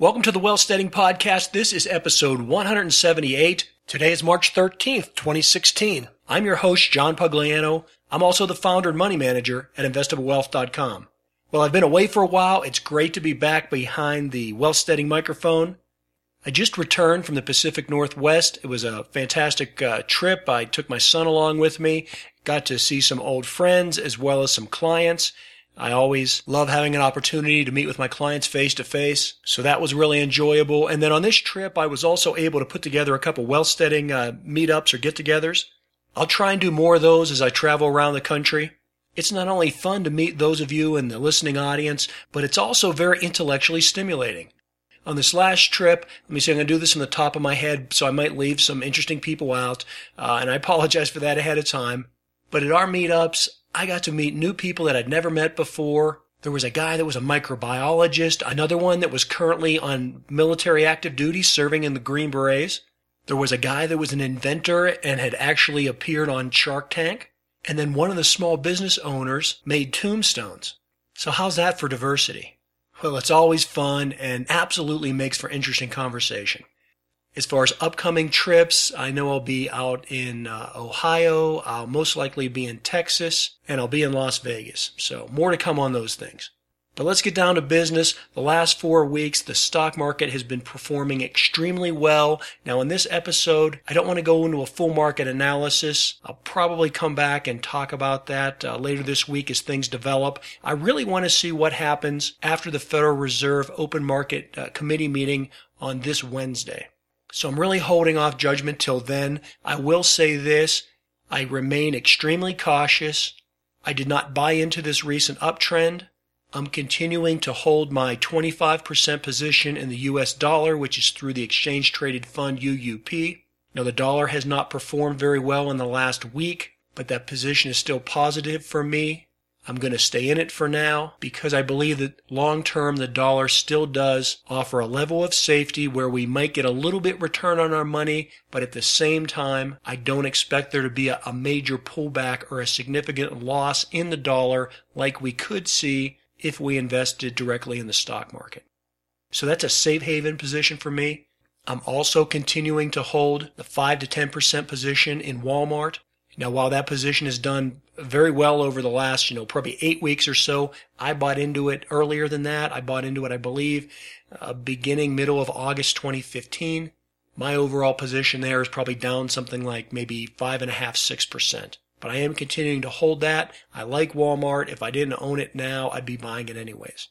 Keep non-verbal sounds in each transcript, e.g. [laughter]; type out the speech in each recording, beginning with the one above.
Welcome to the Wealthsteading Podcast. This is episode 178. Today is March 13th, 2016. I'm your host, John Pugliano. I'm also the founder and money manager at investablewealth.com. Well, I've been away for a while. It's great to be back behind the Wealthsteading microphone. I just returned from the Pacific Northwest. It was a fantastic uh, trip. I took my son along with me, got to see some old friends as well as some clients. I always love having an opportunity to meet with my clients face to face. So that was really enjoyable. And then on this trip, I was also able to put together a couple Wealthsteading uh, meetups or get togethers. I'll try and do more of those as I travel around the country. It's not only fun to meet those of you in the listening audience, but it's also very intellectually stimulating. On this last trip, let me see, I'm going to do this from the top of my head, so I might leave some interesting people out, uh, and I apologize for that ahead of time. But at our meetups, I got to meet new people that I'd never met before. There was a guy that was a microbiologist, another one that was currently on military active duty serving in the Green Berets. There was a guy that was an inventor and had actually appeared on Shark Tank. And then one of the small business owners made tombstones. So how's that for diversity? Well, it's always fun and absolutely makes for interesting conversation. As far as upcoming trips, I know I'll be out in uh, Ohio. I'll most likely be in Texas and I'll be in Las Vegas. So more to come on those things. But let's get down to business. The last four weeks, the stock market has been performing extremely well. Now, in this episode, I don't want to go into a full market analysis. I'll probably come back and talk about that uh, later this week as things develop. I really want to see what happens after the Federal Reserve Open Market uh, Committee meeting on this Wednesday. So I'm really holding off judgment till then. I will say this. I remain extremely cautious. I did not buy into this recent uptrend. I'm continuing to hold my 25% position in the US dollar, which is through the exchange traded fund UUP. Now the dollar has not performed very well in the last week, but that position is still positive for me. I'm going to stay in it for now because I believe that long term the dollar still does offer a level of safety where we might get a little bit return on our money, but at the same time, I don't expect there to be a, a major pullback or a significant loss in the dollar like we could see if we invested directly in the stock market. So that's a safe haven position for me. I'm also continuing to hold the 5 to 10% position in Walmart. Now, while that position has done very well over the last, you know, probably eight weeks or so, I bought into it earlier than that. I bought into it, I believe, uh, beginning middle of August 2015. My overall position there is probably down something like maybe five and a half, six percent. But I am continuing to hold that. I like Walmart. If I didn't own it now, I'd be buying it anyways.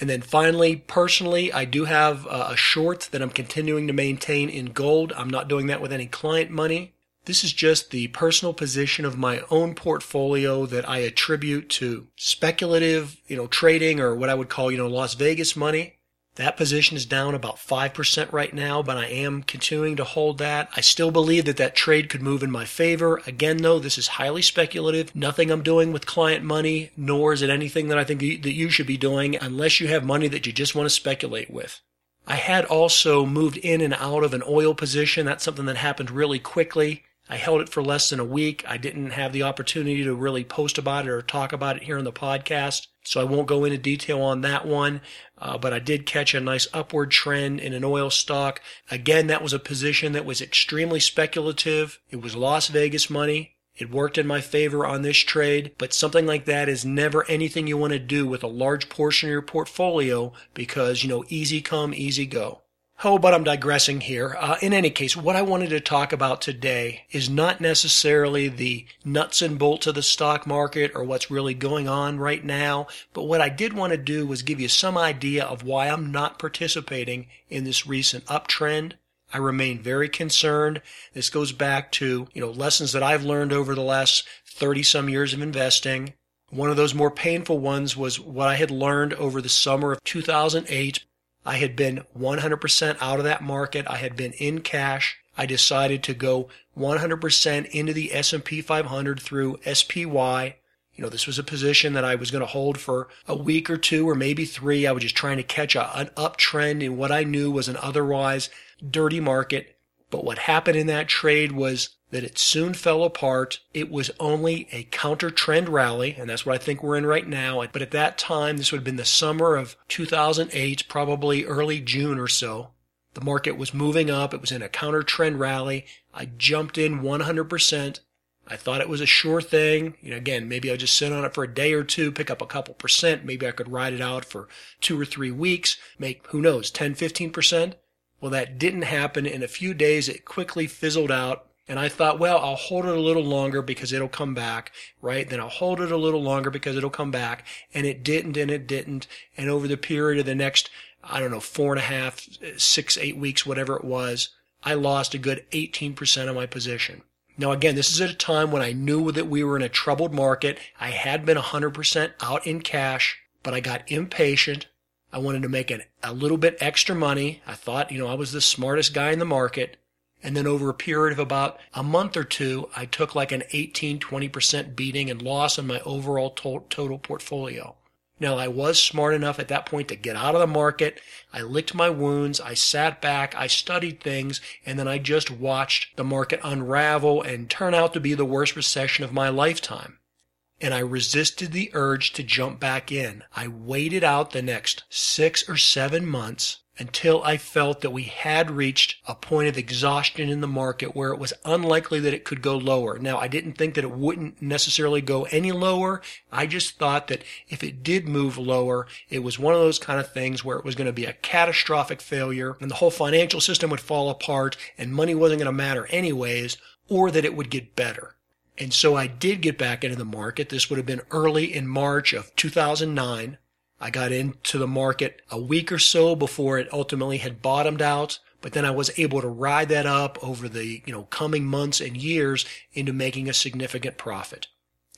And then finally, personally, I do have a short that I'm continuing to maintain in gold. I'm not doing that with any client money. This is just the personal position of my own portfolio that I attribute to speculative, you know, trading or what I would call, you know, Las Vegas money. That position is down about 5% right now, but I am continuing to hold that. I still believe that that trade could move in my favor. Again, though, this is highly speculative. Nothing I'm doing with client money, nor is it anything that I think that you should be doing unless you have money that you just want to speculate with. I had also moved in and out of an oil position. That's something that happened really quickly. I held it for less than a week. I didn't have the opportunity to really post about it or talk about it here in the podcast. So I won't go into detail on that one. Uh, but I did catch a nice upward trend in an oil stock. Again, that was a position that was extremely speculative. It was Las Vegas money. It worked in my favor on this trade, but something like that is never anything you want to do with a large portion of your portfolio because, you know, easy come, easy go. Oh, but I'm digressing here. Uh, in any case, what I wanted to talk about today is not necessarily the nuts and bolts of the stock market or what's really going on right now, but what I did want to do was give you some idea of why I'm not participating in this recent uptrend. I remain very concerned. This goes back to, you know, lessons that I've learned over the last 30 some years of investing. One of those more painful ones was what I had learned over the summer of 2008 I had been 100% out of that market. I had been in cash. I decided to go 100% into the S&P 500 through SPY. You know, this was a position that I was going to hold for a week or two or maybe three. I was just trying to catch a, an uptrend in what I knew was an otherwise dirty market. But what happened in that trade was that it soon fell apart. It was only a counter trend rally, and that's what I think we're in right now. But at that time, this would have been the summer of 2008, probably early June or so. The market was moving up. It was in a counter trend rally. I jumped in 100%. I thought it was a sure thing. You know, again, maybe I'll just sit on it for a day or two, pick up a couple percent. Maybe I could ride it out for two or three weeks, make, who knows, 10, 15%. Well, that didn't happen. In a few days, it quickly fizzled out. And I thought, well, I'll hold it a little longer because it'll come back, right? Then I'll hold it a little longer because it'll come back. And it didn't, and it didn't. And over the period of the next, I don't know, four and a half, six, eight weeks, whatever it was, I lost a good 18% of my position. Now, again, this is at a time when I knew that we were in a troubled market. I had been 100% out in cash, but I got impatient. I wanted to make an, a little bit extra money. I thought, you know, I was the smartest guy in the market. And then over a period of about a month or two, I took like an 18, 20% beating and loss on my overall to- total portfolio. Now, I was smart enough at that point to get out of the market. I licked my wounds. I sat back. I studied things. And then I just watched the market unravel and turn out to be the worst recession of my lifetime and I resisted the urge to jump back in. I waited out the next six or seven months until I felt that we had reached a point of exhaustion in the market where it was unlikely that it could go lower. Now, I didn't think that it wouldn't necessarily go any lower. I just thought that if it did move lower, it was one of those kind of things where it was going to be a catastrophic failure and the whole financial system would fall apart and money wasn't going to matter anyways, or that it would get better. And so I did get back into the market. This would have been early in March of 2009. I got into the market a week or so before it ultimately had bottomed out, but then I was able to ride that up over the, you know, coming months and years into making a significant profit.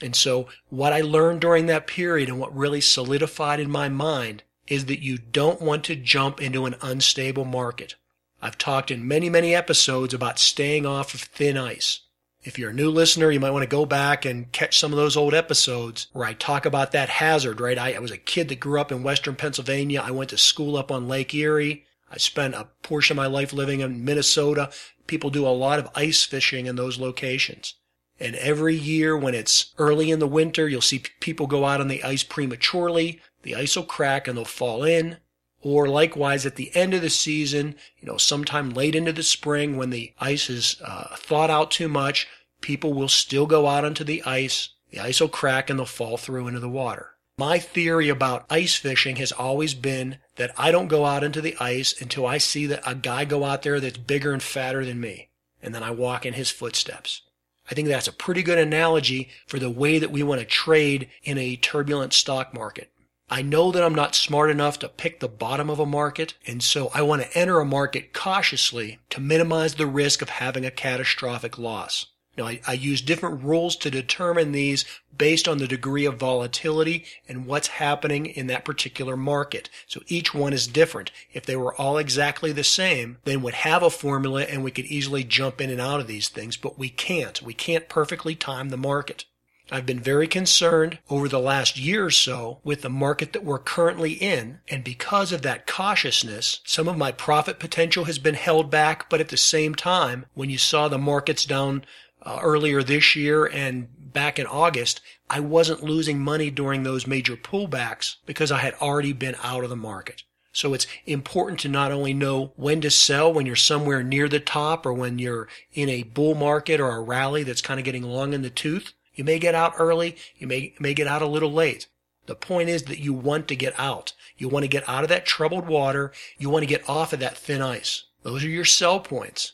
And so what I learned during that period and what really solidified in my mind is that you don't want to jump into an unstable market. I've talked in many, many episodes about staying off of thin ice. If you're a new listener, you might want to go back and catch some of those old episodes where I talk about that hazard, right? I, I, was a kid that grew up in western Pennsylvania. I went to school up on Lake Erie. I spent a portion of my life living in Minnesota. People do a lot of ice fishing in those locations. And every year when it's early in the winter, you'll see people go out on the ice prematurely. The ice will crack and they'll fall in. Or likewise, at the end of the season, you know, sometime late into the spring when the ice is uh, thawed out too much, people will still go out onto the ice. The ice will crack and they'll fall through into the water. My theory about ice fishing has always been that I don't go out into the ice until I see that a guy go out there that's bigger and fatter than me. And then I walk in his footsteps. I think that's a pretty good analogy for the way that we want to trade in a turbulent stock market. I know that I'm not smart enough to pick the bottom of a market, and so I want to enter a market cautiously to minimize the risk of having a catastrophic loss. Now, I, I, use different rules to determine these based on the degree of volatility and what's happening in that particular market. So each one is different. If they were all exactly the same, then we'd have a formula and we could easily jump in and out of these things, but we can't. We can't perfectly time the market. I've been very concerned over the last year or so with the market that we're currently in. And because of that cautiousness, some of my profit potential has been held back. But at the same time, when you saw the markets down uh, earlier this year and back in August, I wasn't losing money during those major pullbacks because I had already been out of the market. So it's important to not only know when to sell when you're somewhere near the top or when you're in a bull market or a rally that's kind of getting long in the tooth, you may get out early. You may, may get out a little late. The point is that you want to get out. You want to get out of that troubled water. You want to get off of that thin ice. Those are your sell points.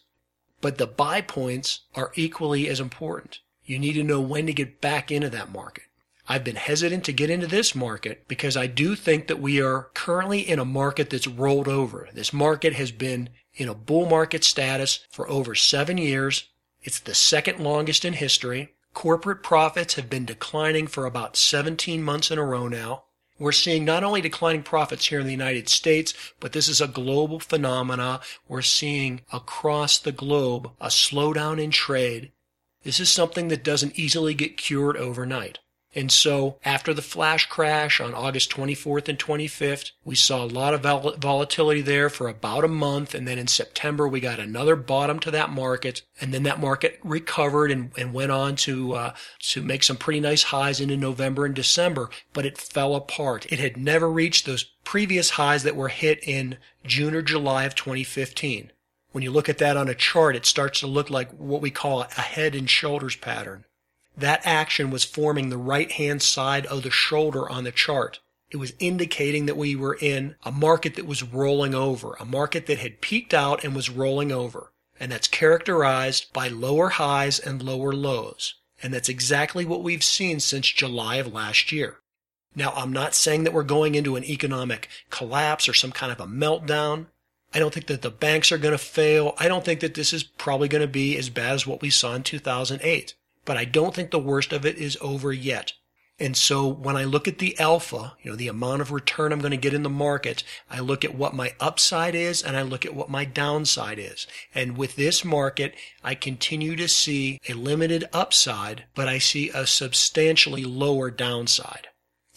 But the buy points are equally as important. You need to know when to get back into that market. I've been hesitant to get into this market because I do think that we are currently in a market that's rolled over. This market has been in a bull market status for over seven years. It's the second longest in history. Corporate profits have been declining for about 17 months in a row now. We're seeing not only declining profits here in the United States, but this is a global phenomena. We're seeing across the globe a slowdown in trade. This is something that doesn't easily get cured overnight. And so after the flash crash on August 24th and 25th, we saw a lot of vol- volatility there for about a month. And then in September, we got another bottom to that market. And then that market recovered and, and went on to, uh, to make some pretty nice highs into November and December, but it fell apart. It had never reached those previous highs that were hit in June or July of 2015. When you look at that on a chart, it starts to look like what we call a head and shoulders pattern. That action was forming the right hand side of the shoulder on the chart. It was indicating that we were in a market that was rolling over, a market that had peaked out and was rolling over. And that's characterized by lower highs and lower lows. And that's exactly what we've seen since July of last year. Now, I'm not saying that we're going into an economic collapse or some kind of a meltdown. I don't think that the banks are going to fail. I don't think that this is probably going to be as bad as what we saw in 2008 but I don't think the worst of it is over yet. And so when I look at the alpha, you know, the amount of return I'm going to get in the market, I look at what my upside is and I look at what my downside is. And with this market, I continue to see a limited upside, but I see a substantially lower downside.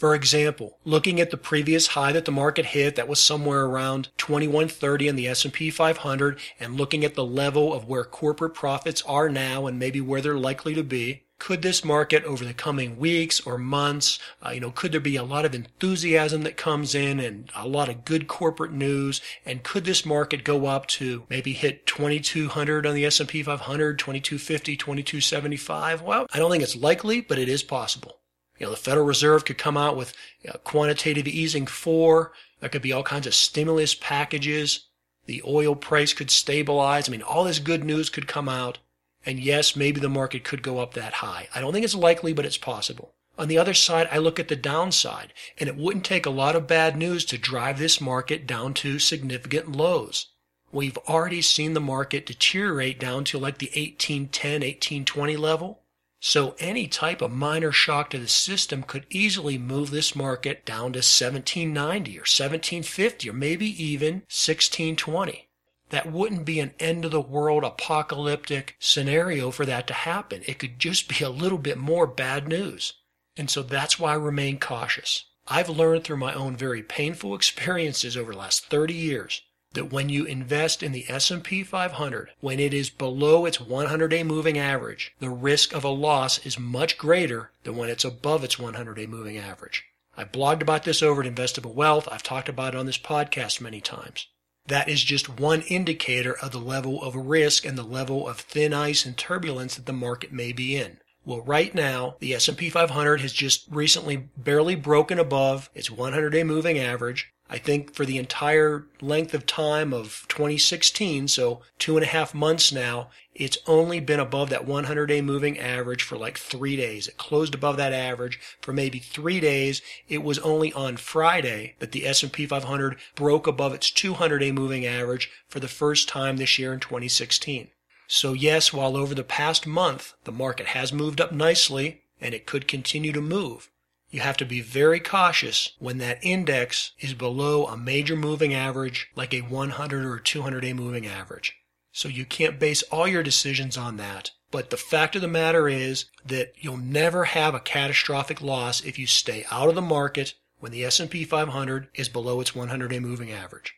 For example, looking at the previous high that the market hit, that was somewhere around 2130 in the S&P 500, and looking at the level of where corporate profits are now and maybe where they're likely to be, could this market over the coming weeks or months, uh, you know, could there be a lot of enthusiasm that comes in and a lot of good corporate news? And could this market go up to maybe hit 2200 on the S&P 500, 2250, 2275? Well, I don't think it's likely, but it is possible. You know, the Federal Reserve could come out with you know, quantitative easing four. There could be all kinds of stimulus packages. The oil price could stabilize. I mean, all this good news could come out. And yes, maybe the market could go up that high. I don't think it's likely, but it's possible. On the other side, I look at the downside, and it wouldn't take a lot of bad news to drive this market down to significant lows. We've already seen the market deteriorate down to like the 1810, 1820 level. So any type of minor shock to the system could easily move this market down to 1790 or 1750 or maybe even 1620. That wouldn't be an end of the world apocalyptic scenario for that to happen. It could just be a little bit more bad news. And so that's why I remain cautious. I've learned through my own very painful [laughs] experiences over the last 30 years that when you invest in the S&P 500, when it is below its 100-day moving average, the risk of a loss is much greater than when it's above its 100-day moving average. I blogged about this over at Investable Wealth. I've talked about it on this podcast many times. That is just one indicator of the level of risk and the level of thin ice and turbulence that the market may be in. Well, right now, the S&P 500 has just recently barely broken above its 100-day moving average. I think for the entire length of time of 2016, so two and a half months now, it's only been above that 100 day moving average for like three days. It closed above that average for maybe three days. It was only on Friday that the S&P 500 broke above its 200 day moving average for the first time this year in 2016. So yes, while over the past month the market has moved up nicely and it could continue to move, you have to be very cautious when that index is below a major moving average like a 100 or 200 day moving average. So you can't base all your decisions on that. But the fact of the matter is that you'll never have a catastrophic loss if you stay out of the market when the S&P 500 is below its 100-day moving average.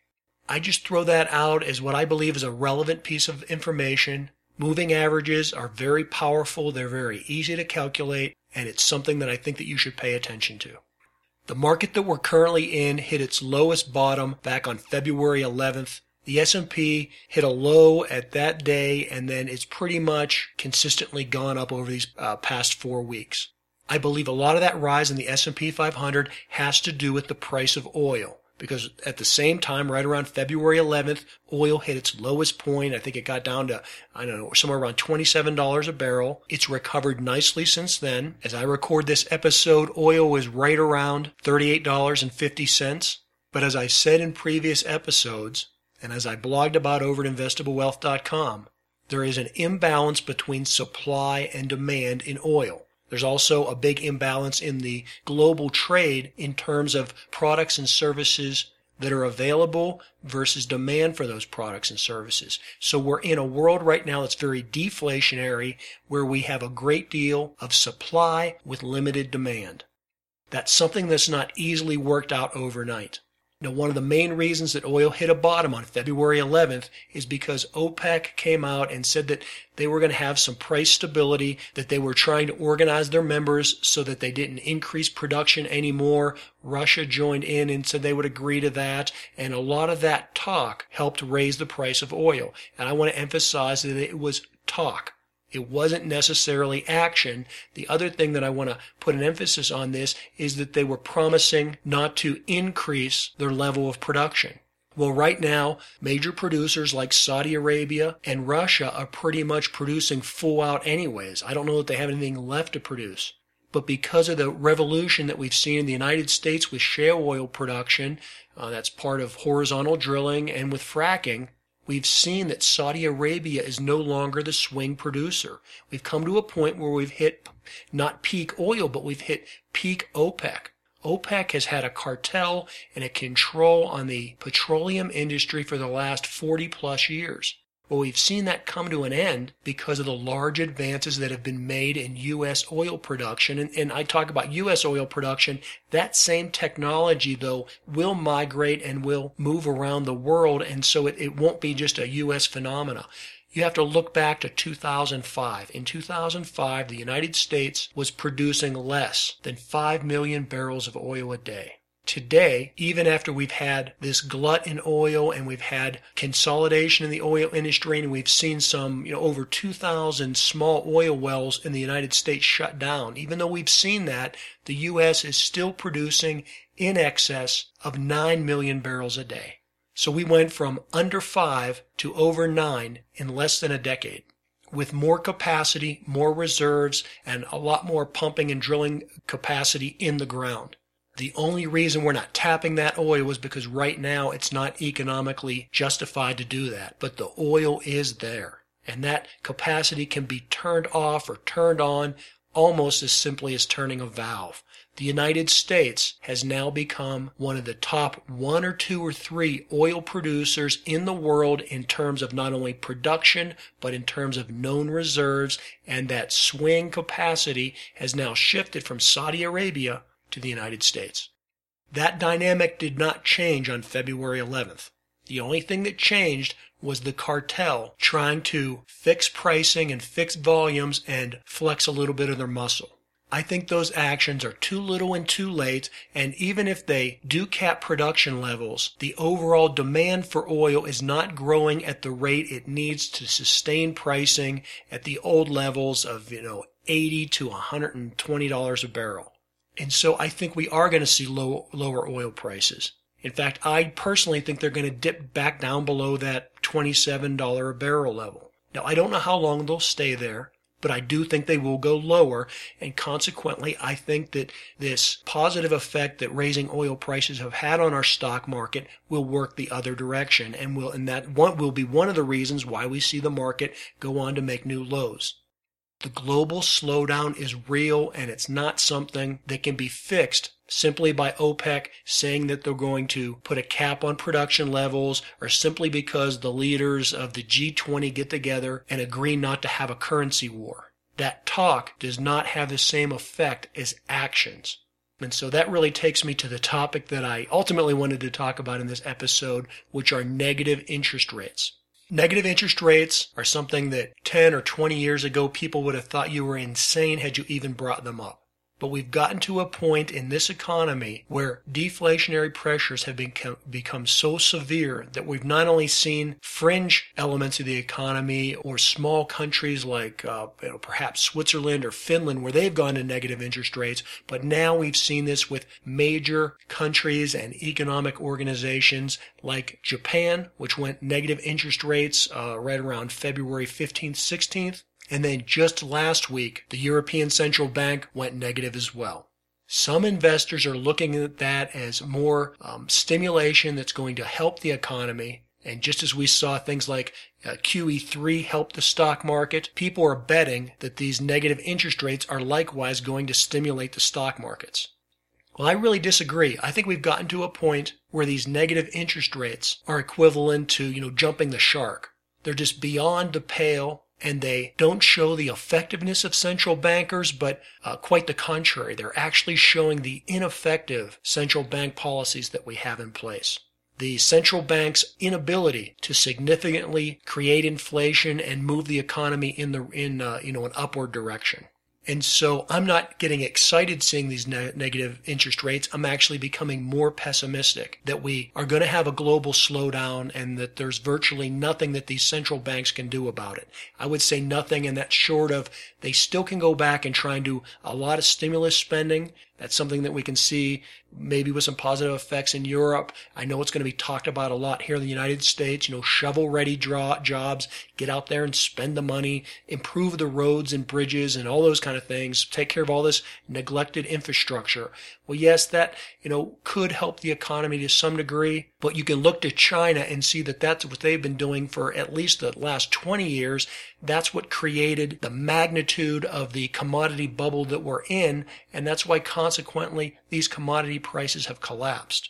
I just throw that out as what I believe is a relevant piece of information. Moving averages are very powerful, they're very easy to calculate, and it's something that I think that you should pay attention to. The market that we're currently in hit its lowest bottom back on February 11th. The S&P hit a low at that day and then it's pretty much consistently gone up over these uh, past 4 weeks. I believe a lot of that rise in the S&P 500 has to do with the price of oil because at the same time, right around February 11th, oil hit its lowest point. I think it got down to, I don't know, somewhere around $27 a barrel. It's recovered nicely since then. As I record this episode, oil was right around $38.50. But as I said in previous episodes, and as I blogged about over at investablewealth.com, there is an imbalance between supply and demand in oil. There's also a big imbalance in the global trade in terms of products and services that are available versus demand for those products and services. So we're in a world right now that's very deflationary where we have a great deal of supply with limited demand. That's something that's not easily worked out overnight. Now, one of the main reasons that oil hit a bottom on February 11th is because OPEC came out and said that they were going to have some price stability, that they were trying to organize their members so that they didn't increase production anymore. Russia joined in and said they would agree to that. And a lot of that talk helped raise the price of oil. And I want to emphasize that it was talk. It wasn't necessarily action. The other thing that I want to put an emphasis on this is that they were promising not to increase their level of production. Well, right now, major producers like Saudi Arabia and Russia are pretty much producing full out anyways. I don't know that they have anything left to produce. But because of the revolution that we've seen in the United States with shale oil production, uh, that's part of horizontal drilling and with fracking, We've seen that Saudi Arabia is no longer the swing producer. We've come to a point where we've hit not peak oil, but we've hit peak OPEC. OPEC has had a cartel and a control on the petroleum industry for the last 40 plus years. Well, we've seen that come to an end because of the large advances that have been made in U.S. oil production. And, and, I talk about U.S. oil production. That same technology, though, will migrate and will move around the world. And so it, it won't be just a U.S. phenomena. You have to look back to 2005. In 2005, the United States was producing less than 5 million barrels of oil a day today, even after we've had this glut in oil and we've had consolidation in the oil industry and we've seen some, you know, over 2,000 small oil wells in the United States shut down, even though we've seen that, the U.S. is still producing in excess of 9 million barrels a day. So we went from under 5 to over 9 in less than a decade with more capacity, more reserves, and a lot more pumping and drilling capacity in the ground. The only reason we're not tapping that oil is because right now it's not economically justified to do that. But the oil is there. And that capacity can be turned off or turned on almost as simply as turning a valve. The United States has now become one of the top one or two or three oil producers in the world in terms of not only production, but in terms of known reserves. And that swing capacity has now shifted from Saudi Arabia to the United States. That dynamic did not change on February 11th. The only thing that changed was the cartel trying to fix pricing and fix volumes and flex a little bit of their muscle. I think those actions are too little and too late, and even if they do cap production levels, the overall demand for oil is not growing at the rate it needs to sustain pricing at the old levels of, you know, 80 to $120 a barrel. And so I think we are going to see low, lower oil prices. In fact, I personally think they're going to dip back down below that $27 a barrel level. Now, I don't know how long they'll stay there, but I do think they will go lower. And consequently, I think that this positive effect that raising oil prices have had on our stock market will work the other direction and will, and that one will be one of the reasons why we see the market go on to make new lows. The global slowdown is real and it's not something that can be fixed simply by OPEC saying that they're going to put a cap on production levels or simply because the leaders of the G20 get together and agree not to have a currency war. That talk does not have the same effect as actions. And so that really takes me to the topic that I ultimately wanted to talk about in this episode, which are negative interest rates. Negative interest rates are something that 10 or 20 years ago people would have thought you were insane had you even brought them up. But we've gotten to a point in this economy where deflationary pressures have become, become so severe that we've not only seen fringe elements of the economy or small countries like uh, you know, perhaps Switzerland or Finland where they've gone to negative interest rates, but now we've seen this with major countries and economic organizations like Japan, which went negative interest rates uh, right around February 15th, 16th. And then just last week, the European Central Bank went negative as well. Some investors are looking at that as more um, stimulation that's going to help the economy. And just as we saw things like uh, QE3 help the stock market, people are betting that these negative interest rates are likewise going to stimulate the stock markets. Well, I really disagree. I think we've gotten to a point where these negative interest rates are equivalent to, you know, jumping the shark. They're just beyond the pale and they don't show the effectiveness of central bankers, but uh, quite the contrary. They're actually showing the ineffective central bank policies that we have in place. The central bank's inability to significantly create inflation and move the economy in the in uh, you know an upward direction. And so I'm not getting excited seeing these ne- negative interest rates. I'm actually becoming more pessimistic that we are going to have a global slowdown and that there's virtually nothing that these central banks can do about it. I would say nothing, and that's short of they still can go back and try and do a lot of stimulus spending. That's something that we can see maybe with some positive effects in Europe. I know it's going to be talked about a lot here in the United States. You know, shovel ready draw jobs, get out there and spend the money, improve the roads and bridges and all those kind of things, take care of all this neglected infrastructure. Well, yes, that, you know, could help the economy to some degree, but you can look to China and see that that's what they've been doing for at least the last 20 years. That's what created the magnitude of the commodity bubble that we're in, and that's why consequently these commodity prices have collapsed.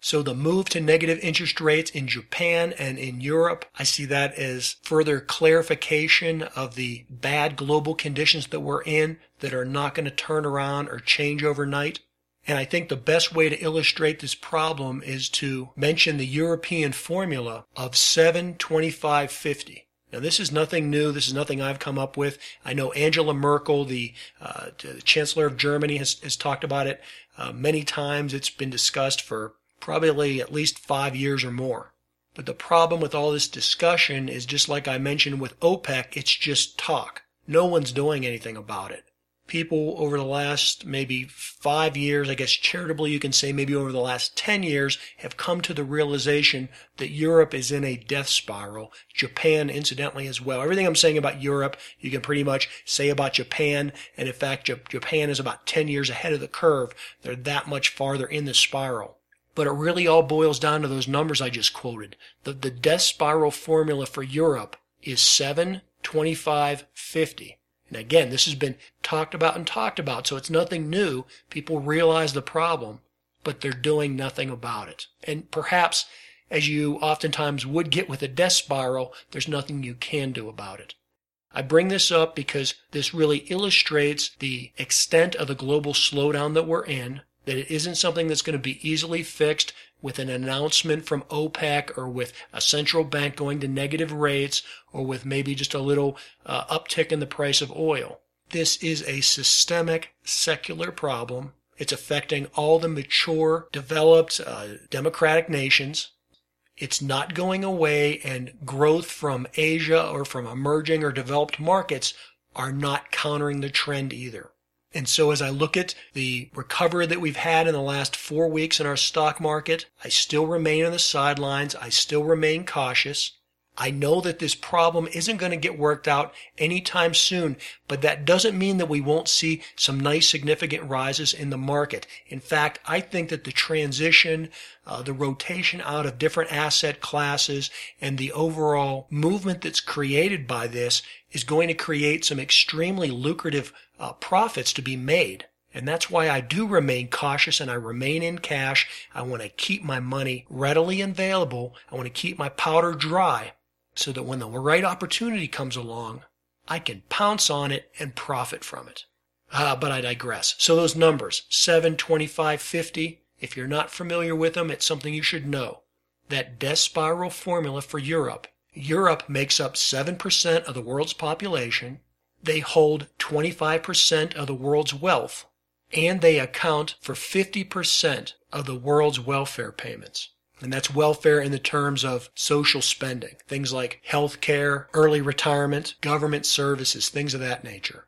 So the move to negative interest rates in Japan and in Europe, I see that as further clarification of the bad global conditions that we're in that are not going to turn around or change overnight. And I think the best way to illustrate this problem is to mention the European formula of 72550. Now, this is nothing new. This is nothing I've come up with. I know Angela Merkel, the, uh, the Chancellor of Germany, has, has talked about it uh, many times. It's been discussed for probably at least five years or more. But the problem with all this discussion is just like I mentioned with OPEC, it's just talk. No one's doing anything about it people over the last maybe five years, I guess charitably you can say maybe over the last 10 years, have come to the realization that Europe is in a death spiral. Japan, incidentally, as well. Everything I'm saying about Europe, you can pretty much say about Japan. And in fact, Japan is about 10 years ahead of the curve. They're that much farther in the spiral. But it really all boils down to those numbers I just quoted. The, the death spiral formula for Europe is 7, 25, 50. And again, this has been talked about and talked about, so it's nothing new. People realize the problem, but they're doing nothing about it. And perhaps, as you oftentimes would get with a death spiral, there's nothing you can do about it. I bring this up because this really illustrates the extent of the global slowdown that we're in, that it isn't something that's going to be easily fixed with an announcement from OPEC or with a central bank going to negative rates or with maybe just a little uh, uptick in the price of oil. This is a systemic secular problem. It's affecting all the mature, developed, uh, democratic nations. It's not going away and growth from Asia or from emerging or developed markets are not countering the trend either. And so as I look at the recovery that we've had in the last four weeks in our stock market, I still remain on the sidelines. I still remain cautious. I know that this problem isn't going to get worked out anytime soon, but that doesn't mean that we won't see some nice significant rises in the market. In fact, I think that the transition, uh, the rotation out of different asset classes and the overall movement that's created by this is going to create some extremely lucrative uh, profits to be made. And that's why I do remain cautious and I remain in cash. I want to keep my money readily available. I want to keep my powder dry so that when the right opportunity comes along, I can pounce on it and profit from it. Uh, but I digress. So those numbers, 7, 25, 50, if you're not familiar with them, it's something you should know. That death spiral formula for Europe. Europe makes up 7% of the world's population. They hold 25% of the world's wealth, and they account for 50% of the world's welfare payments. And that's welfare in the terms of social spending, things like health care, early retirement, government services, things of that nature.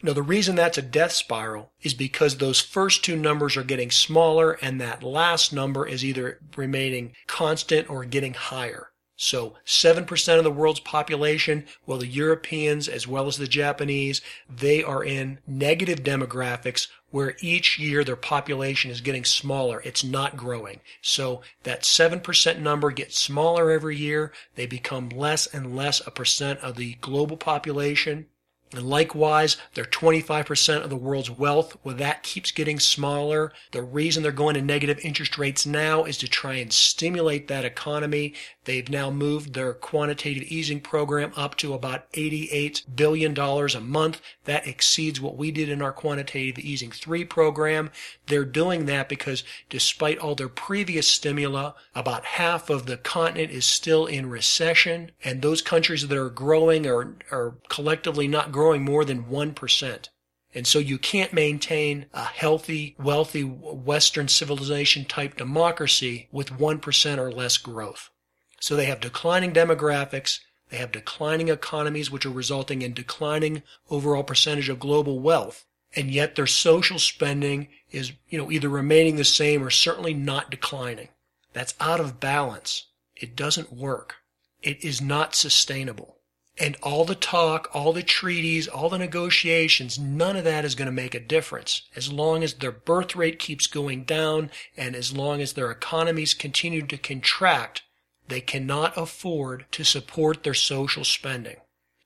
Now, the reason that's a death spiral is because those first two numbers are getting smaller and that last number is either remaining constant or getting higher. So 7% of the world's population, well, the Europeans as well as the Japanese, they are in negative demographics where each year their population is getting smaller. It's not growing. So that 7% number gets smaller every year. They become less and less a percent of the global population. And likewise, they're 25% of the world's wealth. Well, that keeps getting smaller. The reason they're going to negative interest rates now is to try and stimulate that economy. They've now moved their quantitative easing program up to about $88 billion a month. That exceeds what we did in our quantitative easing 3 program. They're doing that because despite all their previous stimuli, about half of the continent is still in recession. And those countries that are growing are, are collectively not growing more than 1%. And so you can't maintain a healthy, wealthy Western civilization type democracy with 1% or less growth. So they have declining demographics, they have declining economies, which are resulting in declining overall percentage of global wealth. And yet their social spending is, you know, either remaining the same or certainly not declining. That's out of balance. It doesn't work. It is not sustainable. And all the talk, all the treaties, all the negotiations, none of that is going to make a difference. As long as their birth rate keeps going down and as long as their economies continue to contract, they cannot afford to support their social spending.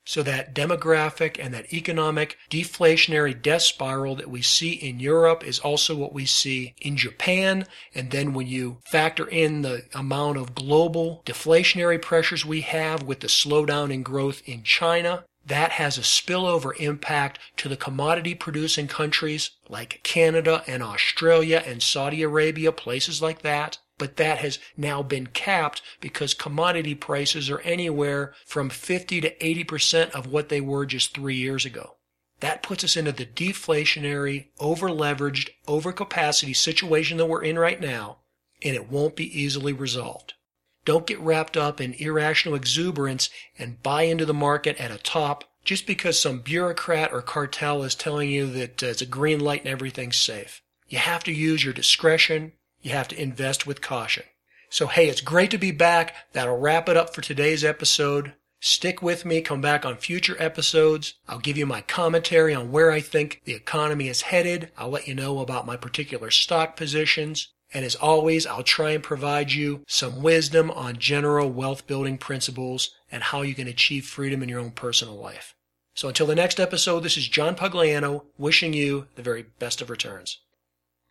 So that demographic and that economic deflationary death spiral that we see in Europe is also what we see in Japan. And then when you factor in the amount of global deflationary pressures we have with the slowdown in growth in China, that has a spillover impact to the commodity producing countries like Canada and Australia and Saudi Arabia, places like that but that has now been capped because commodity prices are anywhere from 50 to 80% of what they were just three years ago. That puts us into the deflationary, over-leveraged, overcapacity situation that we're in right now, and it won't be easily resolved. Don't get wrapped up in irrational exuberance and buy into the market at a top just because some bureaucrat or cartel is telling you that uh, it's a green light and everything's safe. You have to use your discretion you have to invest with caution. So, hey, it's great to be back. That'll wrap it up for today's episode. Stick with me, come back on future episodes. I'll give you my commentary on where I think the economy is headed. I'll let you know about my particular stock positions. And as always, I'll try and provide you some wisdom on general wealth building principles and how you can achieve freedom in your own personal life. So until the next episode, this is John Pugliano wishing you the very best of returns.